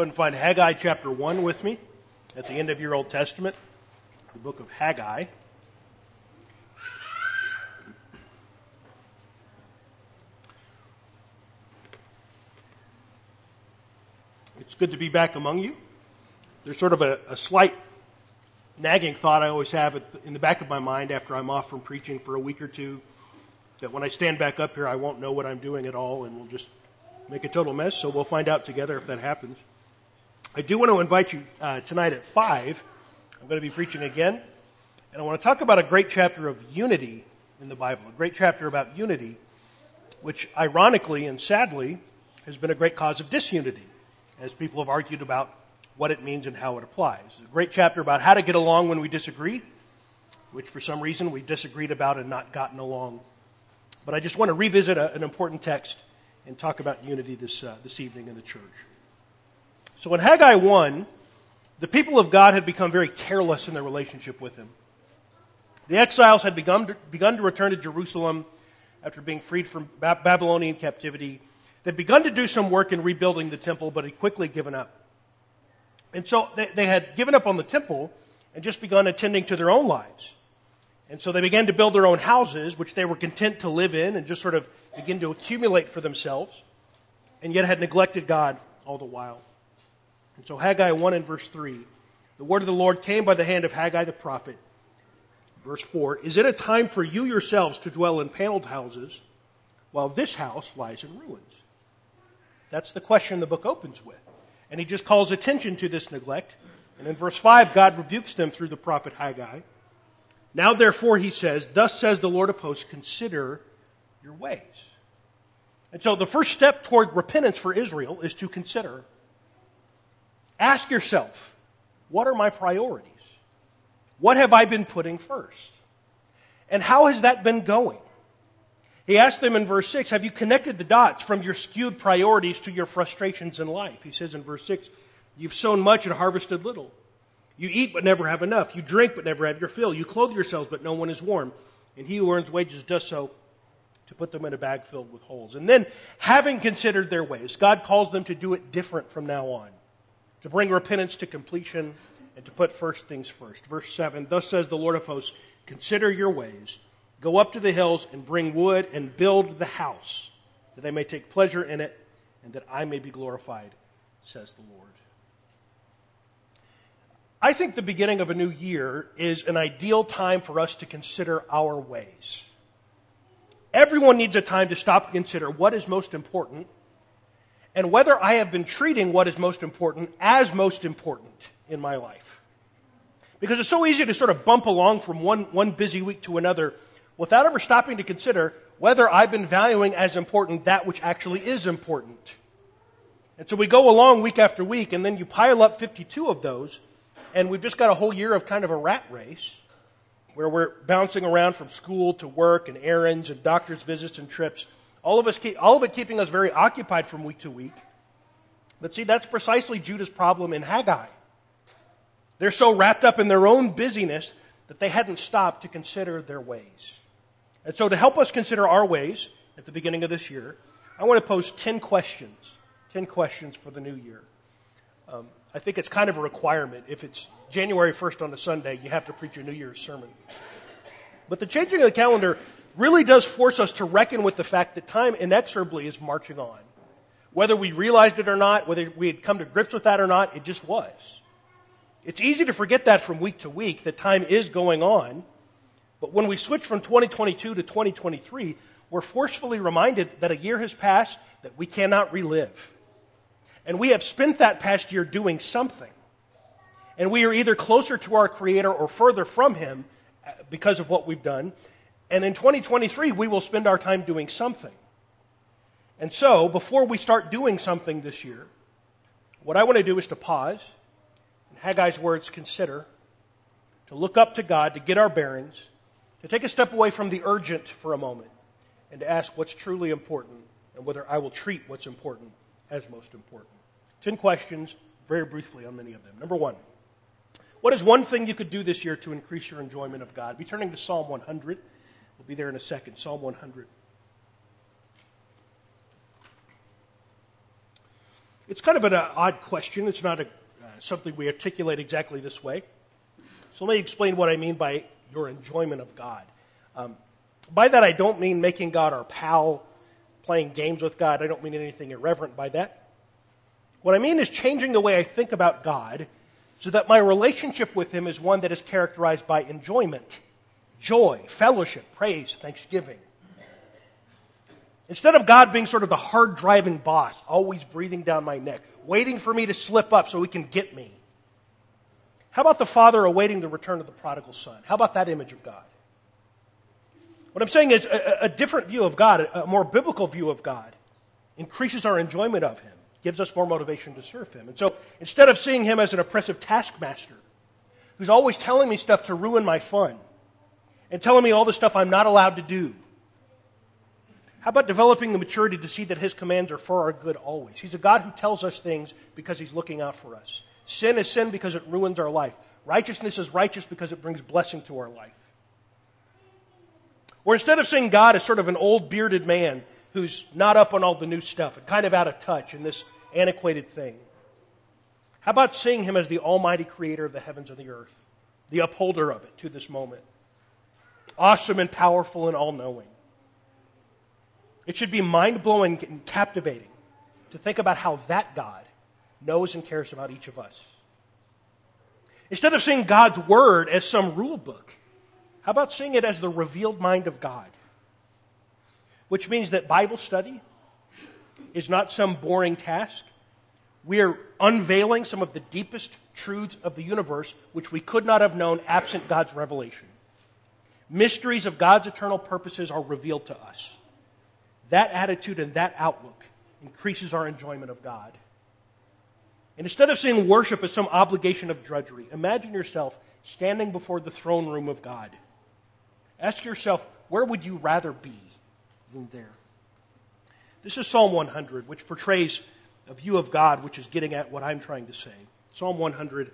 Ahead and find Haggai chapter 1 with me at the end of your Old Testament, the book of Haggai. It's good to be back among you. There's sort of a, a slight nagging thought I always have in the back of my mind after I'm off from preaching for a week or two that when I stand back up here, I won't know what I'm doing at all and we'll just make a total mess. So we'll find out together if that happens. I do want to invite you uh, tonight at 5. I'm going to be preaching again. And I want to talk about a great chapter of unity in the Bible, a great chapter about unity, which ironically and sadly has been a great cause of disunity as people have argued about what it means and how it applies. A great chapter about how to get along when we disagree, which for some reason we disagreed about and not gotten along. But I just want to revisit a, an important text and talk about unity this, uh, this evening in the church. So in Haggai 1, the people of God had become very careless in their relationship with him. The exiles had begun to, begun to return to Jerusalem after being freed from Babylonian captivity. They'd begun to do some work in rebuilding the temple, but had quickly given up. And so they, they had given up on the temple and just begun attending to their own lives. And so they began to build their own houses, which they were content to live in and just sort of begin to accumulate for themselves, and yet had neglected God all the while. And so Haggai 1 and verse 3, the word of the Lord came by the hand of Haggai the prophet. Verse 4, Is it a time for you yourselves to dwell in paneled houses while this house lies in ruins? That's the question the book opens with. And he just calls attention to this neglect. And in verse 5, God rebukes them through the prophet Haggai. Now, therefore, he says, Thus says the Lord of hosts, consider your ways. And so the first step toward repentance for Israel is to consider Ask yourself, what are my priorities? What have I been putting first? And how has that been going? He asked them in verse 6 Have you connected the dots from your skewed priorities to your frustrations in life? He says in verse 6 You've sown much and harvested little. You eat but never have enough. You drink but never have your fill. You clothe yourselves but no one is warm. And he who earns wages does so to put them in a bag filled with holes. And then, having considered their ways, God calls them to do it different from now on to bring repentance to completion and to put first things first. Verse 7 Thus says the Lord of hosts, Consider your ways, go up to the hills and bring wood and build the house, that I may take pleasure in it and that I may be glorified, says the Lord. I think the beginning of a new year is an ideal time for us to consider our ways. Everyone needs a time to stop and consider what is most important and whether I have been treating what is most important as most important in my life. Because it's so easy to sort of bump along from one, one busy week to another without ever stopping to consider whether I've been valuing as important that which actually is important. And so we go along week after week, and then you pile up 52 of those, and we've just got a whole year of kind of a rat race where we're bouncing around from school to work and errands and doctor's visits and trips all of, us keep, all of it keeping us very occupied from week to week. But see, that's precisely Judah's problem in Haggai. They're so wrapped up in their own busyness that they hadn't stopped to consider their ways. And so, to help us consider our ways at the beginning of this year, I want to pose 10 questions. 10 questions for the new year. Um, I think it's kind of a requirement. If it's January 1st on a Sunday, you have to preach a New Year's sermon. But the changing of the calendar really does force us to reckon with the fact that time inexorably is marching on. Whether we realized it or not, whether we had come to grips with that or not, it just was. It's easy to forget that from week to week, that time is going on. But when we switch from 2022 to 2023, we're forcefully reminded that a year has passed that we cannot relive. And we have spent that past year doing something. And we are either closer to our Creator or further from Him uh, because of what we've done. And in 2023, we will spend our time doing something. And so, before we start doing something this year, what I want to do is to pause, in Haggai's words, consider, to look up to God, to get our bearings, to take a step away from the urgent for a moment, and to ask what's truly important and whether I will treat what's important as most important. Ten questions, very briefly on many of them. Number one, what is one thing you could do this year to increase your enjoyment of God? Be turning to Psalm 100. We'll be there in a second. Psalm 100. It's kind of an uh, odd question. It's not a, uh, something we articulate exactly this way. So let me explain what I mean by your enjoyment of God. Um, by that, I don't mean making God our pal, playing games with God. I don't mean anything irreverent by that. What I mean is changing the way I think about God so that my relationship with Him is one that is characterized by enjoyment, joy, fellowship, praise, thanksgiving. Instead of God being sort of the hard driving boss, always breathing down my neck, waiting for me to slip up so he can get me. How about the father awaiting the return of the prodigal son? How about that image of God? What I'm saying is a, a different view of God, a more biblical view of God, increases our enjoyment of him, gives us more motivation to serve him. And so instead of seeing him as an oppressive taskmaster who's always telling me stuff to ruin my fun and telling me all the stuff I'm not allowed to do, how about developing the maturity to see that his commands are for our good always? He's a God who tells us things because he's looking out for us. Sin is sin because it ruins our life. Righteousness is righteous because it brings blessing to our life. Or instead of seeing God as sort of an old bearded man who's not up on all the new stuff and kind of out of touch in this antiquated thing, how about seeing him as the almighty creator of the heavens and the earth, the upholder of it to this moment? Awesome and powerful and all knowing. It should be mind blowing and captivating to think about how that God knows and cares about each of us. Instead of seeing God's Word as some rule book, how about seeing it as the revealed mind of God? Which means that Bible study is not some boring task. We are unveiling some of the deepest truths of the universe which we could not have known absent God's revelation. Mysteries of God's eternal purposes are revealed to us. That attitude and that outlook increases our enjoyment of God. And instead of seeing worship as some obligation of drudgery, imagine yourself standing before the throne room of God. Ask yourself, where would you rather be than there? This is Psalm 100, which portrays a view of God which is getting at what I'm trying to say. Psalm 100,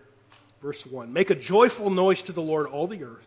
verse 1. Make a joyful noise to the Lord, all the earth.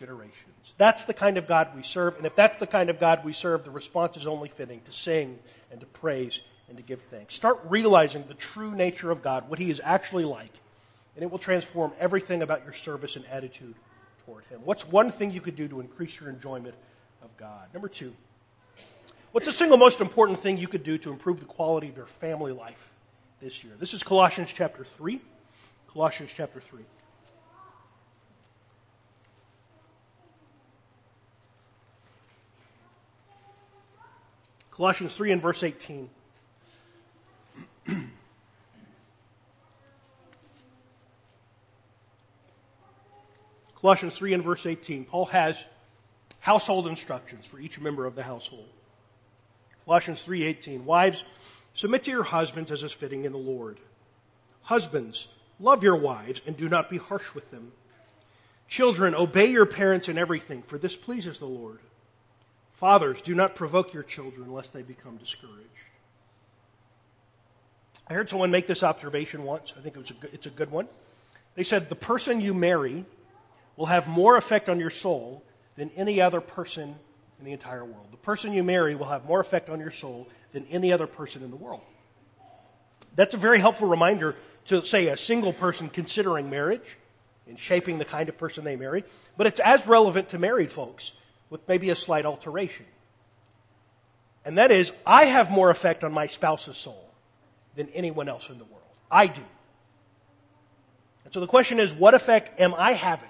generations. That's the kind of God we serve, and if that's the kind of God we serve, the response is only fitting to sing and to praise and to give thanks. Start realizing the true nature of God, what He is actually like, and it will transform everything about your service and attitude toward Him. What's one thing you could do to increase your enjoyment of God? Number two, what's the single most important thing you could do to improve the quality of your family life this year? This is Colossians chapter 3. Colossians chapter 3. Colossians 3 and verse 18. Colossians 3 and verse 18. Paul has household instructions for each member of the household. Colossians 3:18 Wives submit to your husbands as is fitting in the Lord. Husbands love your wives and do not be harsh with them. Children obey your parents in everything for this pleases the Lord. Fathers do not provoke your children lest they become discouraged. I heard someone make this observation once. I think it was a good, it's a good one. They said, The person you marry will have more effect on your soul than any other person in the entire world. The person you marry will have more effect on your soul than any other person in the world. That's a very helpful reminder to, say, a single person considering marriage and shaping the kind of person they marry, but it's as relevant to married folks with maybe a slight alteration. And that is, I have more effect on my spouse's soul than anyone else in the world. I do. And so the question is what effect am I having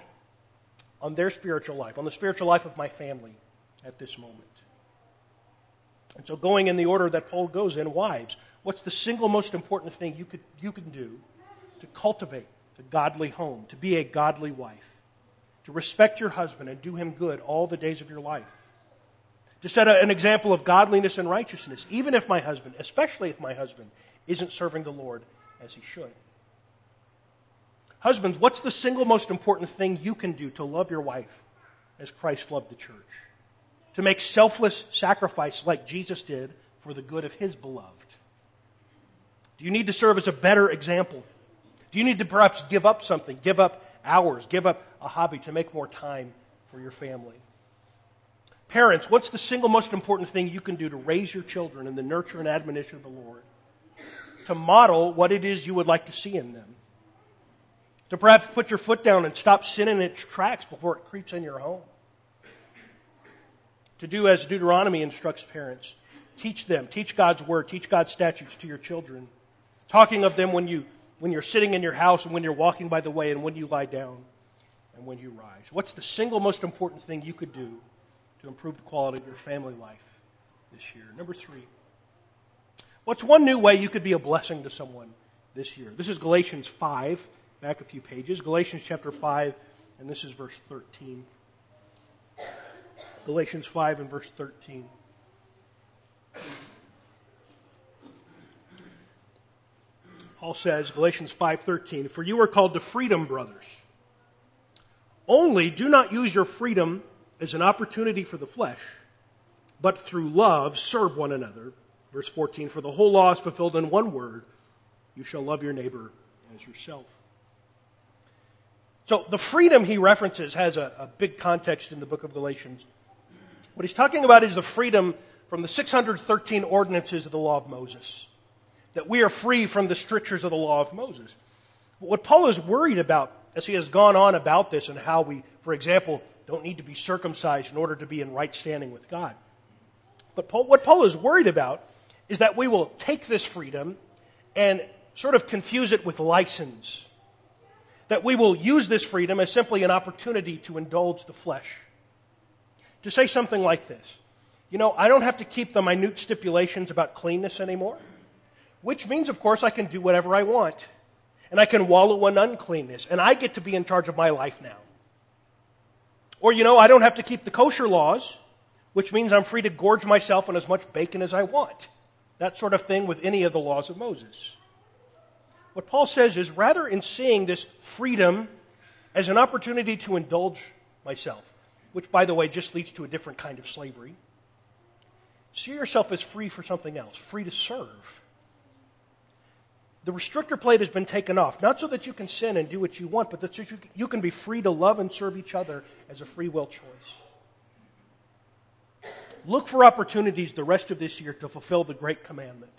on their spiritual life, on the spiritual life of my family at this moment? And so, going in the order that Paul goes in, wives, what's the single most important thing you, could, you can do to cultivate a godly home, to be a godly wife, to respect your husband and do him good all the days of your life? To set a, an example of godliness and righteousness, even if my husband, especially if my husband, isn't serving the Lord as he should. Husbands, what's the single most important thing you can do to love your wife as Christ loved the church? To make selfless sacrifice like Jesus did for the good of his beloved? Do you need to serve as a better example? Do you need to perhaps give up something, give up hours, give up a hobby to make more time for your family? Parents, what's the single most important thing you can do to raise your children in the nurture and admonition of the Lord? To model what it is you would like to see in them? To perhaps put your foot down and stop sin in its tracks before it creeps in your home? To do as Deuteronomy instructs parents teach them, teach God's word, teach God's statutes to your children, talking of them when, you, when you're sitting in your house and when you're walking by the way and when you lie down and when you rise. What's the single most important thing you could do to improve the quality of your family life this year? Number three, what's one new way you could be a blessing to someone this year? This is Galatians 5, back a few pages. Galatians chapter 5, and this is verse 13. Galatians 5 and verse 13. Paul says, Galatians 5:13, "For you are called to freedom, brothers. Only do not use your freedom as an opportunity for the flesh, but through love serve one another." Verse 14, "For the whole law is fulfilled in one word, you shall love your neighbor as yourself." So the freedom he references has a, a big context in the book of Galatians. What he's talking about is the freedom from the 613 ordinances of the law of Moses, that we are free from the strictures of the law of Moses. But what Paul is worried about as he has gone on about this and how we, for example, don't need to be circumcised in order to be in right standing with God. But Paul, what Paul is worried about is that we will take this freedom and sort of confuse it with license. That we will use this freedom as simply an opportunity to indulge the flesh to say something like this You know, I don't have to keep the minute stipulations about cleanness anymore, which means, of course, I can do whatever I want. And I can wallow in uncleanness, and I get to be in charge of my life now. Or, you know, I don't have to keep the kosher laws, which means I'm free to gorge myself on as much bacon as I want. That sort of thing with any of the laws of Moses. What Paul says is rather in seeing this freedom as an opportunity to indulge myself, which, by the way, just leads to a different kind of slavery. See yourself as free for something else, free to serve. The restrictor plate has been taken off, not so that you can sin and do what you want, but that you can be free to love and serve each other as a free will choice. Look for opportunities the rest of this year to fulfill the great commandment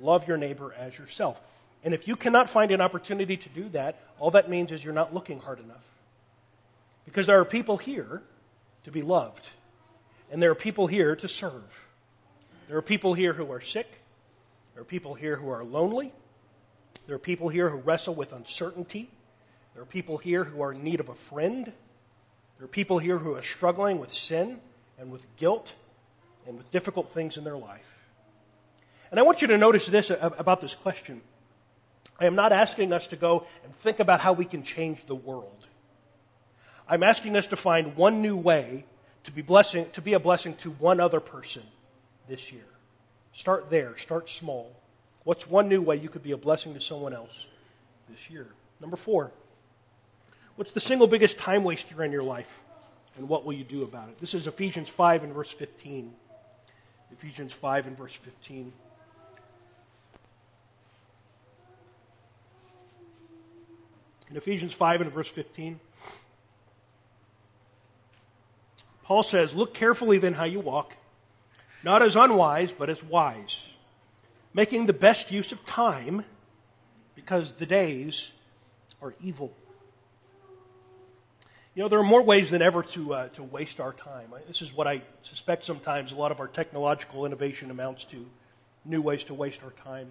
love your neighbor as yourself. And if you cannot find an opportunity to do that, all that means is you're not looking hard enough. Because there are people here to be loved. And there are people here to serve. There are people here who are sick. There are people here who are lonely. There are people here who wrestle with uncertainty. There are people here who are in need of a friend. There are people here who are struggling with sin and with guilt and with difficult things in their life. And I want you to notice this about this question. I am not asking us to go and think about how we can change the world. I'm asking us to find one new way to be, blessing, to be a blessing to one other person this year. Start there, start small. What's one new way you could be a blessing to someone else this year? Number four, what's the single biggest time waster in your life? And what will you do about it? This is Ephesians 5 and verse 15. Ephesians 5 and verse 15. In Ephesians 5 and verse 15, Paul says, Look carefully then how you walk, not as unwise, but as wise, making the best use of time, because the days are evil. You know, there are more ways than ever to, uh, to waste our time. This is what I suspect sometimes a lot of our technological innovation amounts to new ways to waste our time.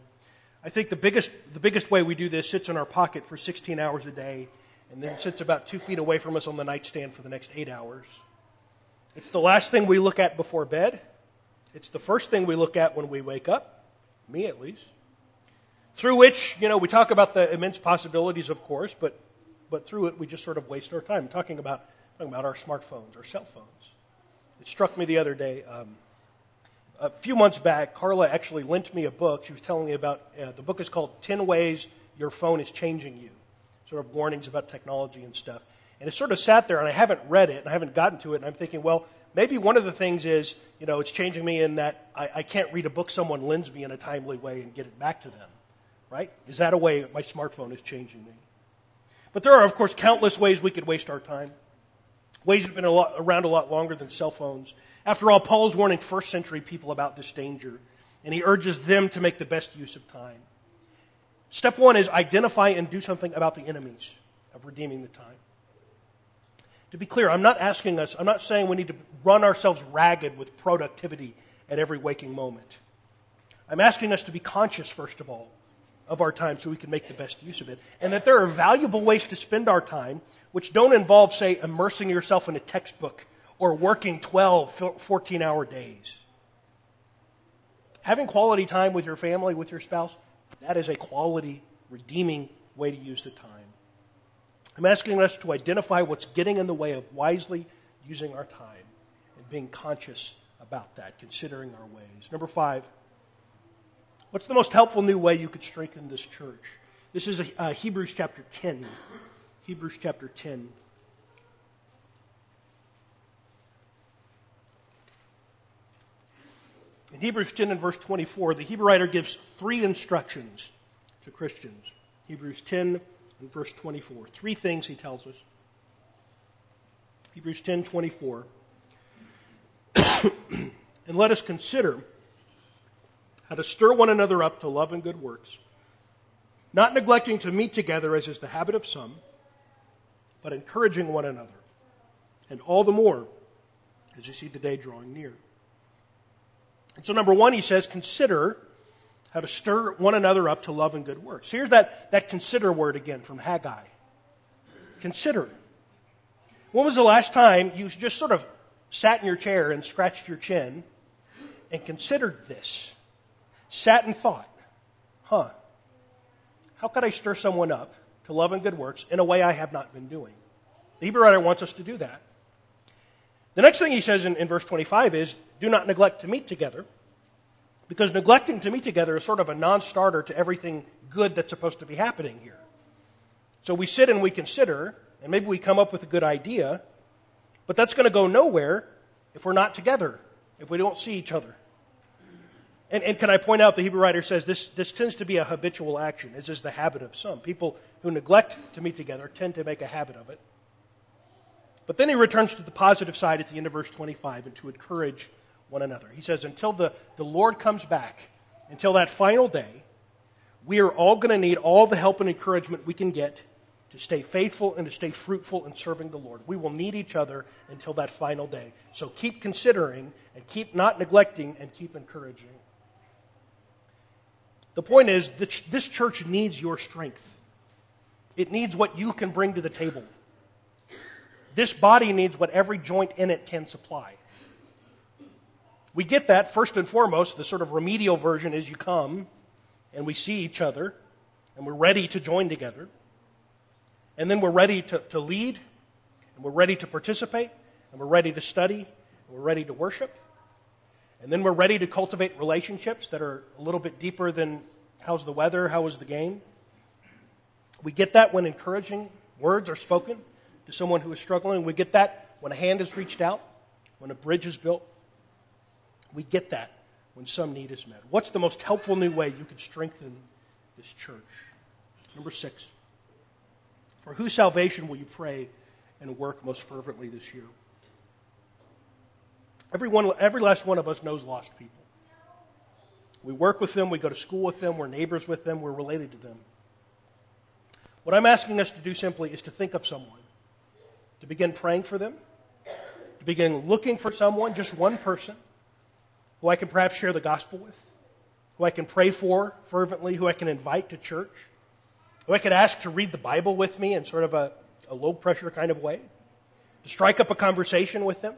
I think the biggest, the biggest way we do this sits in our pocket for 16 hours a day and then sits about two feet away from us on the nightstand for the next eight hours. It's the last thing we look at before bed. It's the first thing we look at when we wake up, me at least. Through which, you know, we talk about the immense possibilities, of course, but, but through it we just sort of waste our time talking about, talking about our smartphones, our cell phones. It struck me the other day. Um, a few months back, Carla actually lent me a book. She was telling me about uh, the book is called 10 Ways Your Phone is Changing You. sort of warnings about technology and stuff. And it sort of sat there, and I haven't read it, and I haven't gotten to it, and I'm thinking, well, maybe one of the things is, you know, it's changing me in that I, I can't read a book someone lends me in a timely way and get it back to them, right? Is that a way my smartphone is changing me? But there are, of course, countless ways we could waste our time. Ways that have been a lot, around a lot longer than cell phones. After all, Paul is warning first century people about this danger, and he urges them to make the best use of time. Step one is identify and do something about the enemies of redeeming the time. To be clear, I'm not asking us, I'm not saying we need to run ourselves ragged with productivity at every waking moment. I'm asking us to be conscious, first of all, of our time so we can make the best use of it. And that there are valuable ways to spend our time which don't involve, say, immersing yourself in a textbook or working 12, 14 hour days. Having quality time with your family, with your spouse, that is a quality, redeeming way to use the time. I'm asking us to identify what's getting in the way of wisely using our time and being conscious about that, considering our ways. Number five, what's the most helpful new way you could strengthen this church? This is uh, Hebrews chapter 10. Hebrews chapter 10. In Hebrews 10 and verse 24, the Hebrew writer gives three instructions to Christians. Hebrews 10 and verse 24. Three things he tells us. Hebrews 10 24. and let us consider how to stir one another up to love and good works, not neglecting to meet together as is the habit of some, but encouraging one another, and all the more as you see the day drawing near. And so, number one, he says, consider how to stir one another up to love and good works. Here's that, that consider word again from Haggai. Consider. When was the last time you just sort of sat in your chair and scratched your chin and considered this? Sat and thought, huh, how could I stir someone up to love and good works in a way I have not been doing? The Hebrew writer wants us to do that. The next thing he says in, in verse 25 is do not neglect to meet together, because neglecting to meet together is sort of a non starter to everything good that's supposed to be happening here. So we sit and we consider, and maybe we come up with a good idea, but that's going to go nowhere if we're not together, if we don't see each other. And, and, can I point out, the Hebrew writer says this, this tends to be a habitual action. This is the habit of some. People who neglect to meet together tend to make a habit of it. But then he returns to the positive side at the end of verse 25 and to encourage one another. He says, until the, the Lord comes back, until that final day, we are all going to need all the help and encouragement we can get to stay faithful and to stay fruitful in serving the Lord. We will need each other until that final day. So keep considering and keep not neglecting and keep encouraging. The point is, this church needs your strength. It needs what you can bring to the table. This body needs what every joint in it can supply. We get that first and foremost. The sort of remedial version is you come and we see each other and we're ready to join together. And then we're ready to, to lead and we're ready to participate and we're ready to study and we're ready to worship. And then we're ready to cultivate relationships that are a little bit deeper than how's the weather, how was the game. We get that when encouraging words are spoken to someone who is struggling. We get that when a hand is reached out, when a bridge is built. We get that when some need is met. What's the most helpful new way you could strengthen this church? Number six. For whose salvation will you pray and work most fervently this year? Every, one, every last one of us knows lost people. We work with them, we go to school with them, we're neighbors with them, we're related to them. What I'm asking us to do simply is to think of someone to begin praying for them, to begin looking for someone, just one person, who I can perhaps share the gospel with, who I can pray for fervently, who I can invite to church, who I could ask to read the Bible with me in sort of a, a low pressure kind of way, to strike up a conversation with them.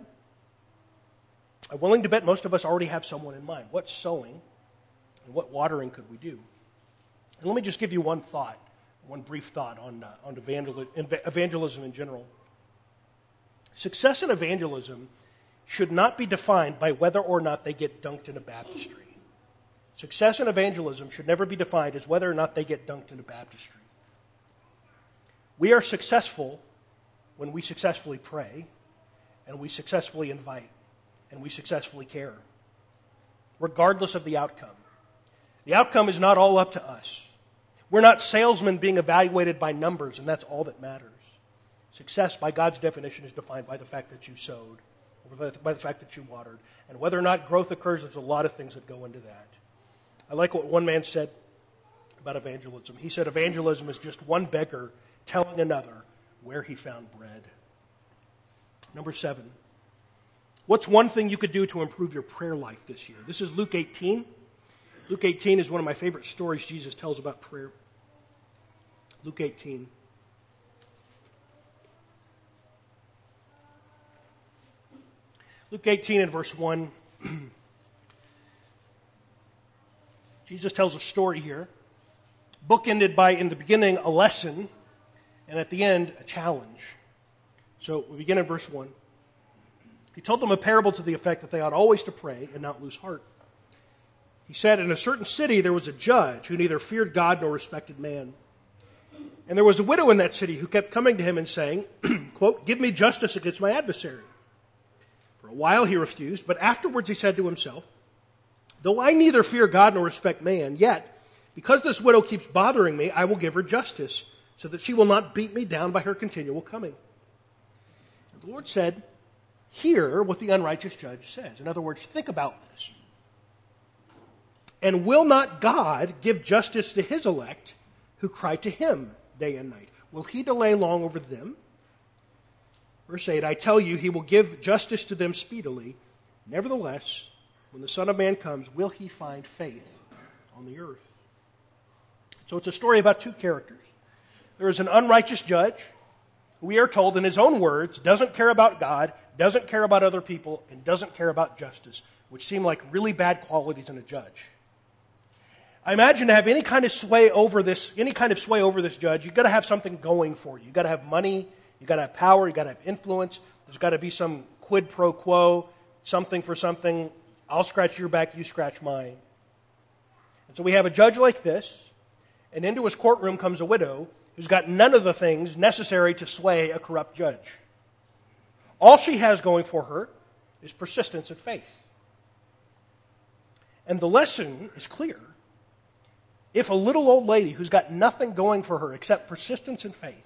I'm willing to bet most of us already have someone in mind. What sowing and what watering could we do? And let me just give you one thought, one brief thought on, uh, on evangelism in general. Success in evangelism should not be defined by whether or not they get dunked in a baptistry. Success in evangelism should never be defined as whether or not they get dunked in a baptistry. We are successful when we successfully pray and we successfully invite and we successfully care, regardless of the outcome. The outcome is not all up to us. We're not salesmen being evaluated by numbers, and that's all that matters. Success, by God's definition, is defined by the fact that you sowed, by the fact that you watered. And whether or not growth occurs, there's a lot of things that go into that. I like what one man said about evangelism. He said, Evangelism is just one beggar telling another where he found bread. Number seven, what's one thing you could do to improve your prayer life this year? This is Luke 18. Luke 18 is one of my favorite stories Jesus tells about prayer. Luke 18. Luke 18 and verse 1. Jesus tells a story here, bookended by, in the beginning, a lesson, and at the end, a challenge. So we begin in verse 1. He told them a parable to the effect that they ought always to pray and not lose heart. He said, In a certain city there was a judge who neither feared God nor respected man. And there was a widow in that city who kept coming to him and saying, quote, Give me justice against my adversary. For a while he refused, but afterwards he said to himself, Though I neither fear God nor respect man, yet, because this widow keeps bothering me, I will give her justice, so that she will not beat me down by her continual coming. The Lord said, Hear what the unrighteous judge says. In other words, think about this. And will not God give justice to his elect who cry to him day and night? Will he delay long over them? Verse 8 I tell you, he will give justice to them speedily. Nevertheless, when the Son of Man comes, will he find faith on the earth? So it's a story about two characters. There is an unrighteous judge, we are told in his own words, doesn't care about God, doesn't care about other people, and doesn't care about justice, which seem like really bad qualities in a judge. I imagine to have any kind of sway over this, any kind of sway over this judge, you've got to have something going for you. You've got to have money, you've got to have power, you've got to have influence. There's got to be some quid pro quo, something for something. I'll scratch your back, you scratch mine. And so we have a judge like this, and into his courtroom comes a widow who's got none of the things necessary to sway a corrupt judge. All she has going for her is persistence and faith. And the lesson is clear if a little old lady who's got nothing going for her except persistence and faith,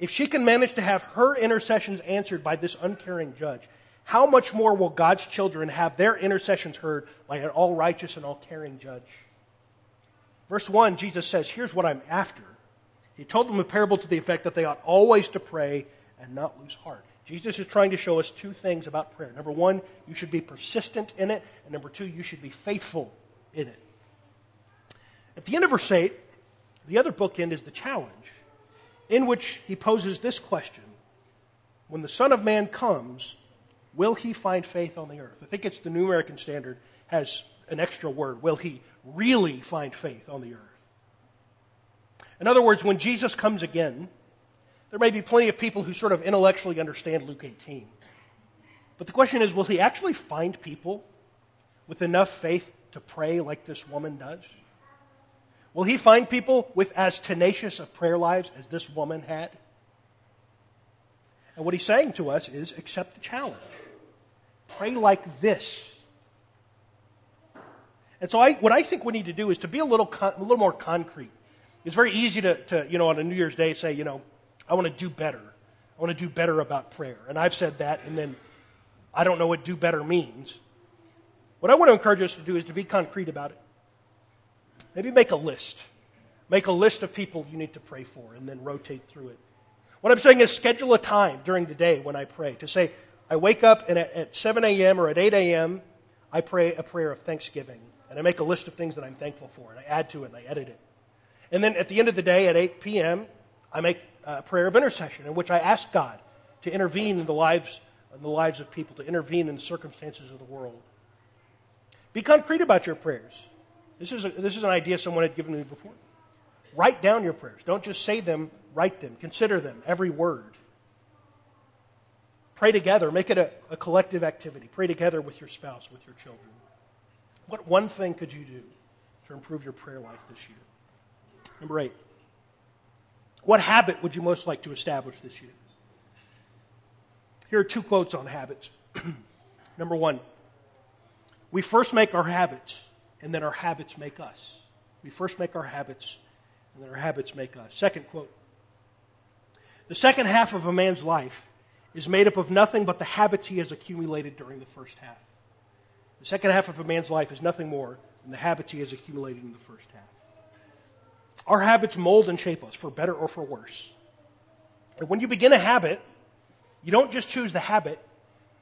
if she can manage to have her intercessions answered by this uncaring judge, how much more will God's children have their intercessions heard by an all righteous and all caring judge? Verse 1, Jesus says, Here's what I'm after. He told them a parable to the effect that they ought always to pray and not lose heart. Jesus is trying to show us two things about prayer. Number one, you should be persistent in it, and number two, you should be faithful in it. At the end of verse 8, the other bookend is the challenge, in which he poses this question When the Son of Man comes, will he find faith on the earth? I think it's the New American Standard has an extra word. Will he really find faith on the earth? In other words, when Jesus comes again, there may be plenty of people who sort of intellectually understand Luke 18. But the question is will he actually find people with enough faith to pray like this woman does? Will he find people with as tenacious of prayer lives as this woman had? And what he's saying to us is accept the challenge. Pray like this. And so I, what I think we need to do is to be a little, con- a little more concrete. It's very easy to, to, you know, on a New Year's Day say, you know, I want to do better. I want to do better about prayer. And I've said that, and then I don't know what do better means. What I want to encourage us to do is to be concrete about it. Maybe make a list. Make a list of people you need to pray for and then rotate through it. What I'm saying is schedule a time during the day when I pray to say, I wake up and at, at 7 a.m. or at 8 a.m., I pray a prayer of thanksgiving. And I make a list of things that I'm thankful for, and I add to it and I edit it. And then at the end of the day, at 8 p.m., I make a prayer of intercession in which I ask God to intervene in the lives, in the lives of people, to intervene in the circumstances of the world. Be concrete about your prayers. This is, a, this is an idea someone had given me before. Write down your prayers. Don't just say them, write them. Consider them, every word. Pray together. Make it a, a collective activity. Pray together with your spouse, with your children. What one thing could you do to improve your prayer life this year? Number eight. What habit would you most like to establish this year? Here are two quotes on habits. Number one, we first make our habits, and then our habits make us. We first make our habits, and then our habits make us. Second quote The second half of a man's life is made up of nothing but the habits he has accumulated during the first half. The second half of a man's life is nothing more than the habits he has accumulated in the first half. Our habits mold and shape us, for better or for worse. And when you begin a habit, you don't just choose the habit,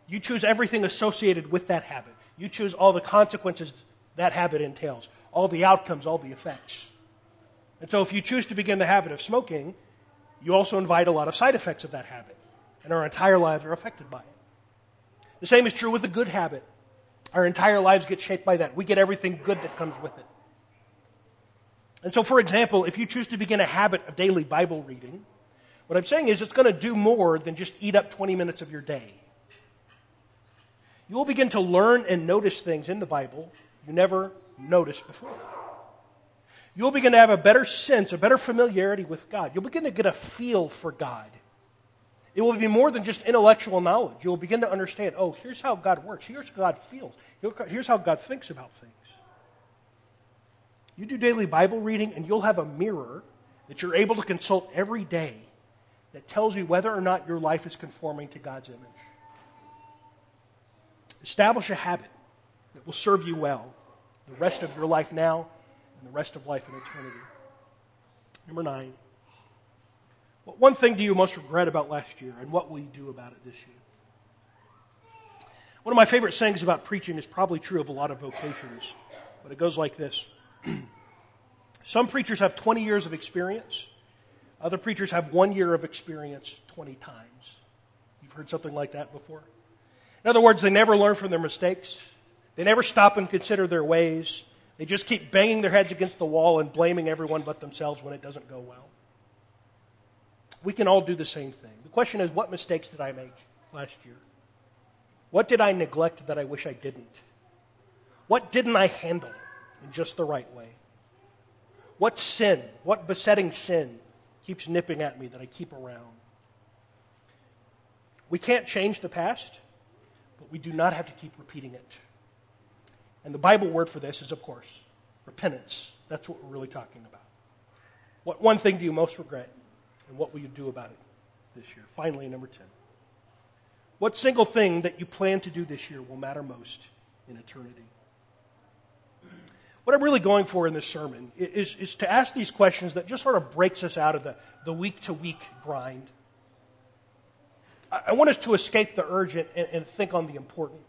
you choose everything associated with that habit. You choose all the consequences that habit entails, all the outcomes, all the effects. And so if you choose to begin the habit of smoking, you also invite a lot of side effects of that habit, and our entire lives are affected by it. The same is true with a good habit. Our entire lives get shaped by that. We get everything good that comes with it. And so, for example, if you choose to begin a habit of daily Bible reading, what I'm saying is it's going to do more than just eat up 20 minutes of your day. You will begin to learn and notice things in the Bible you never noticed before. You'll begin to have a better sense, a better familiarity with God. You'll begin to get a feel for God. It will be more than just intellectual knowledge. You'll begin to understand oh, here's how God works, here's how God feels, here's how God thinks about things. You do daily Bible reading, and you'll have a mirror that you're able to consult every day that tells you whether or not your life is conforming to God's image. Establish a habit that will serve you well the rest of your life now and the rest of life in eternity. Number nine. What one thing do you most regret about last year, and what will you do about it this year? One of my favorite sayings about preaching is probably true of a lot of vocations, but it goes like this Some preachers have 20 years of experience, other preachers have one year of experience 20 times. You've heard something like that before? In other words, they never learn from their mistakes, they never stop and consider their ways. They just keep banging their heads against the wall and blaming everyone but themselves when it doesn't go well. We can all do the same thing. The question is, what mistakes did I make last year? What did I neglect that I wish I didn't? What didn't I handle in just the right way? What sin, what besetting sin keeps nipping at me that I keep around? We can't change the past, but we do not have to keep repeating it. And the Bible word for this is, of course, repentance. That's what we're really talking about. What one thing do you most regret, and what will you do about it this year? Finally, number 10. What single thing that you plan to do this year will matter most in eternity? what I'm really going for in this sermon is, is to ask these questions that just sort of breaks us out of the, the week to week grind. I, I, want us to escape the urgent and, and think on the important.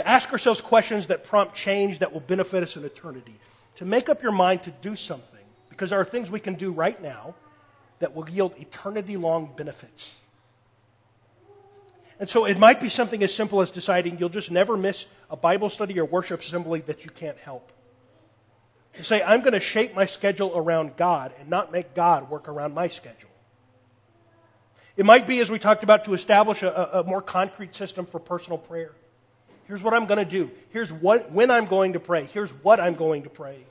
To ask ourselves questions that prompt change that will benefit us in eternity. To make up your mind to do something, because there are things we can do right now that will yield eternity long benefits. And so it might be something as simple as deciding you'll just never miss a Bible study or worship assembly that you can't help. To say, I'm going to shape my schedule around God and not make God work around my schedule. It might be, as we talked about, to establish a, a more concrete system for personal prayer. Here's what I'm going to do. Here's what, when I'm going to pray. Here's what I'm going to pray.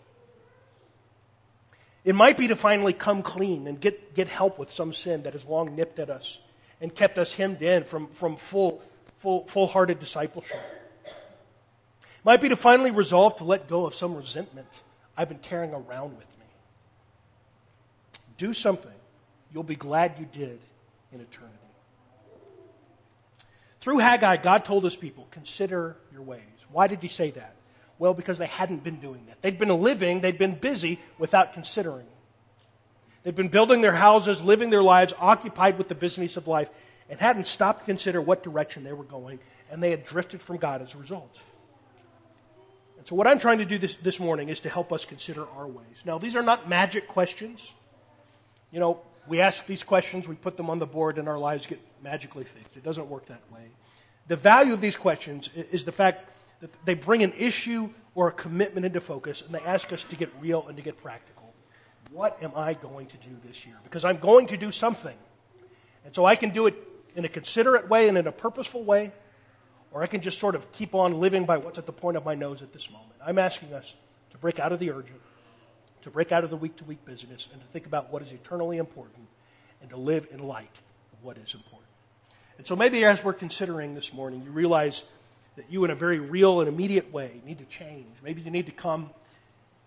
It might be to finally come clean and get, get help with some sin that has long nipped at us and kept us hemmed in from, from full, full, full-hearted discipleship. It Might be to finally resolve to let go of some resentment I've been carrying around with me. Do something you'll be glad you did in eternity. Through Haggai, God told his people, consider your ways. Why did he say that? Well, because they hadn't been doing that. They'd been living, they'd been busy without considering. They'd been building their houses, living their lives, occupied with the business of life, and hadn't stopped to consider what direction they were going, and they had drifted from God as a result. And so, what I'm trying to do this, this morning is to help us consider our ways. Now, these are not magic questions. You know, we ask these questions, we put them on the board, and our lives get magically fixed. It doesn't work that way. The value of these questions is the fact that they bring an issue or a commitment into focus, and they ask us to get real and to get practical what am I going to do this year? Because I'm going to do something. And so I can do it in a considerate way and in a purposeful way, or I can just sort of keep on living by what's at the point of my nose at this moment. I'm asking us to break out of the urgent, to break out of the week to week business and to think about what is eternally important and to live in light of what is important. And so maybe as we're considering this morning, you realize that you, in a very real and immediate way, need to change. Maybe you need to come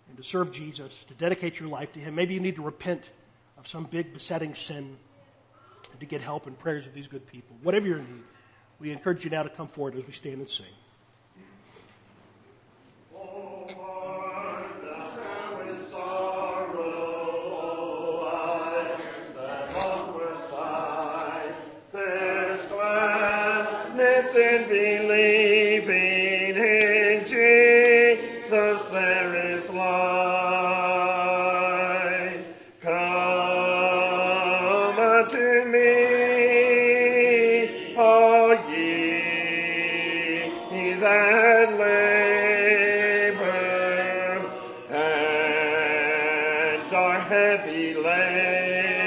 and to serve Jesus, to dedicate your life to Him. Maybe you need to repent of some big besetting sin and to get help and prayers of these good people. Whatever your need, we encourage you now to come forward as we stand and sing. Are heavy laden,